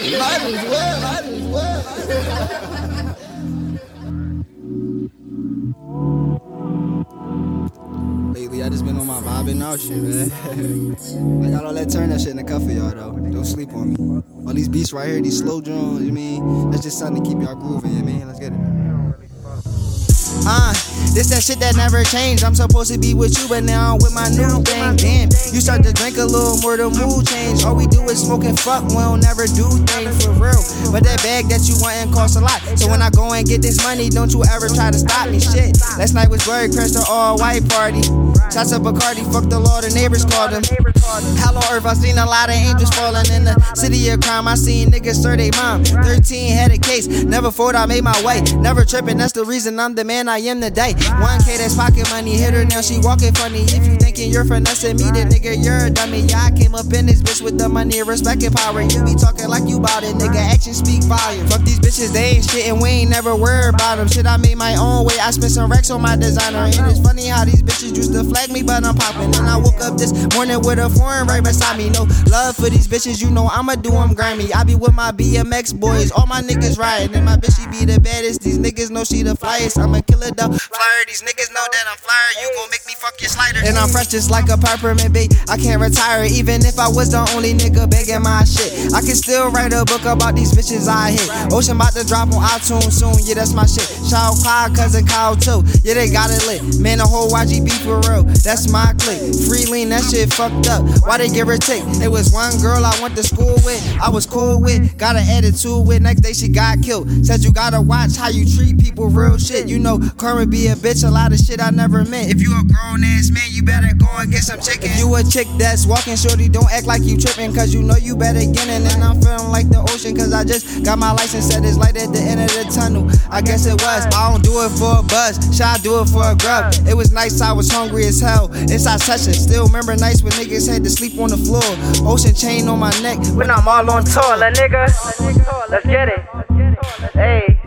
Might as well. Might as well. Lately, I just been on my vibing out shit, man. I got all that turn that shit in the cup for y'all, though. Don't sleep on me. All these beats right here, these slow drums, you mean? That's just something to keep y'all grooving, you mean? Let's get it. Uh, this that shit that never changed. I'm supposed to be with you, but now I'm with my new thing. Damn, you start to drink a little more, the mood change. All we do is smoke and fuck, we don't never do things for real. But that bag that you want and costs a lot. So when I go and get this money, don't you ever try to stop me. Shit, last night was very crystal all white party. Shots of Bacardi, fuck the law, the neighbors called him. Hell on earth, I seen a lot of angels falling in the city of crime. I seen niggas serve they mom. 13 had a case, never thought I made my way. Never tripping, that's the reason I'm the man I am today. 1K, that's pocket money, hit her now, she walking funny. If you thinking you're finessing me, then nigga, you're a dummy. Yeah, I came up in this bitch with the money, respect and power. You be talking like you bout it, nigga. Action speak volume. Fuck these bitches, they ain't shit, and we ain't never worried about them. Shit, I made my own way. I spent some racks on my designer. And it's funny how these bitches used to flag me, but I'm popping. And I woke up this morning with a foreign right beside me. No love for these bitches, you know I'ma do them grimy. I be with my BMX boys, all my niggas riding. And my bitch, she be the baddest. These niggas know she the flyest. I'ma kill it though. Flyer, these niggas know that I'm flyer. You gon' make me fuck your slider. And I'm fresh just like a peppermint bee. I can't retire even if I was the only nigga begging my shit. I can still write a book about these bitches I hit. Ocean about to drop on iTunes soon. Yeah, that's my shit. Shout out Clyde, cousin Kyle too. Yeah, they got it lit. Man, the whole YGB for real. That's my clique. Free lean, that shit fucked up. Why they give her take? It was one girl I went to school with. I was cool with. Got an attitude with. Next day she got killed. Said you gotta watch how you treat people. Real shit. You know, current be a bitch. A lot of shit I never meant. If you a grown ass man, you better go and get some chicken. If you a chick that's walking shorty, don't act like you tripping. Cause you know you better get in. And I'm feeling like the ocean. Cause I just got my license. Said it's light at the end of the tunnel. I guess it was. I don't do it for a buzz. Should I do it for a grub? It was nice. I was hungry as hell. Inside session. Still remember nights when niggas had to sleep on the floor. Ocean chain on my neck. When I'm all on tour. La nigga, let's get it. Hey,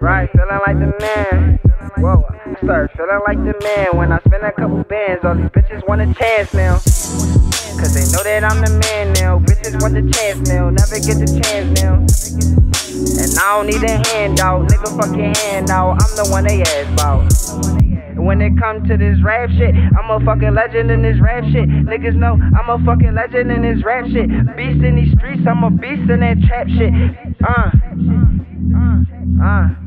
right, feeling like the man. Whoa, start feeling like the man when I spend a couple bands. All these bitches want a chance now. Cause they know that I'm the man now. Bitches want the chance now, never get the chance now. And I don't need a handout, nigga, fuck your hand out. I'm the one they ask about. When it come to this rap shit, I'm a fucking legend in this rap shit. Niggas know I'm a fucking legend in this rap shit. Beast in these streets, I'm a beast in that trap shit. Uh, uh, uh.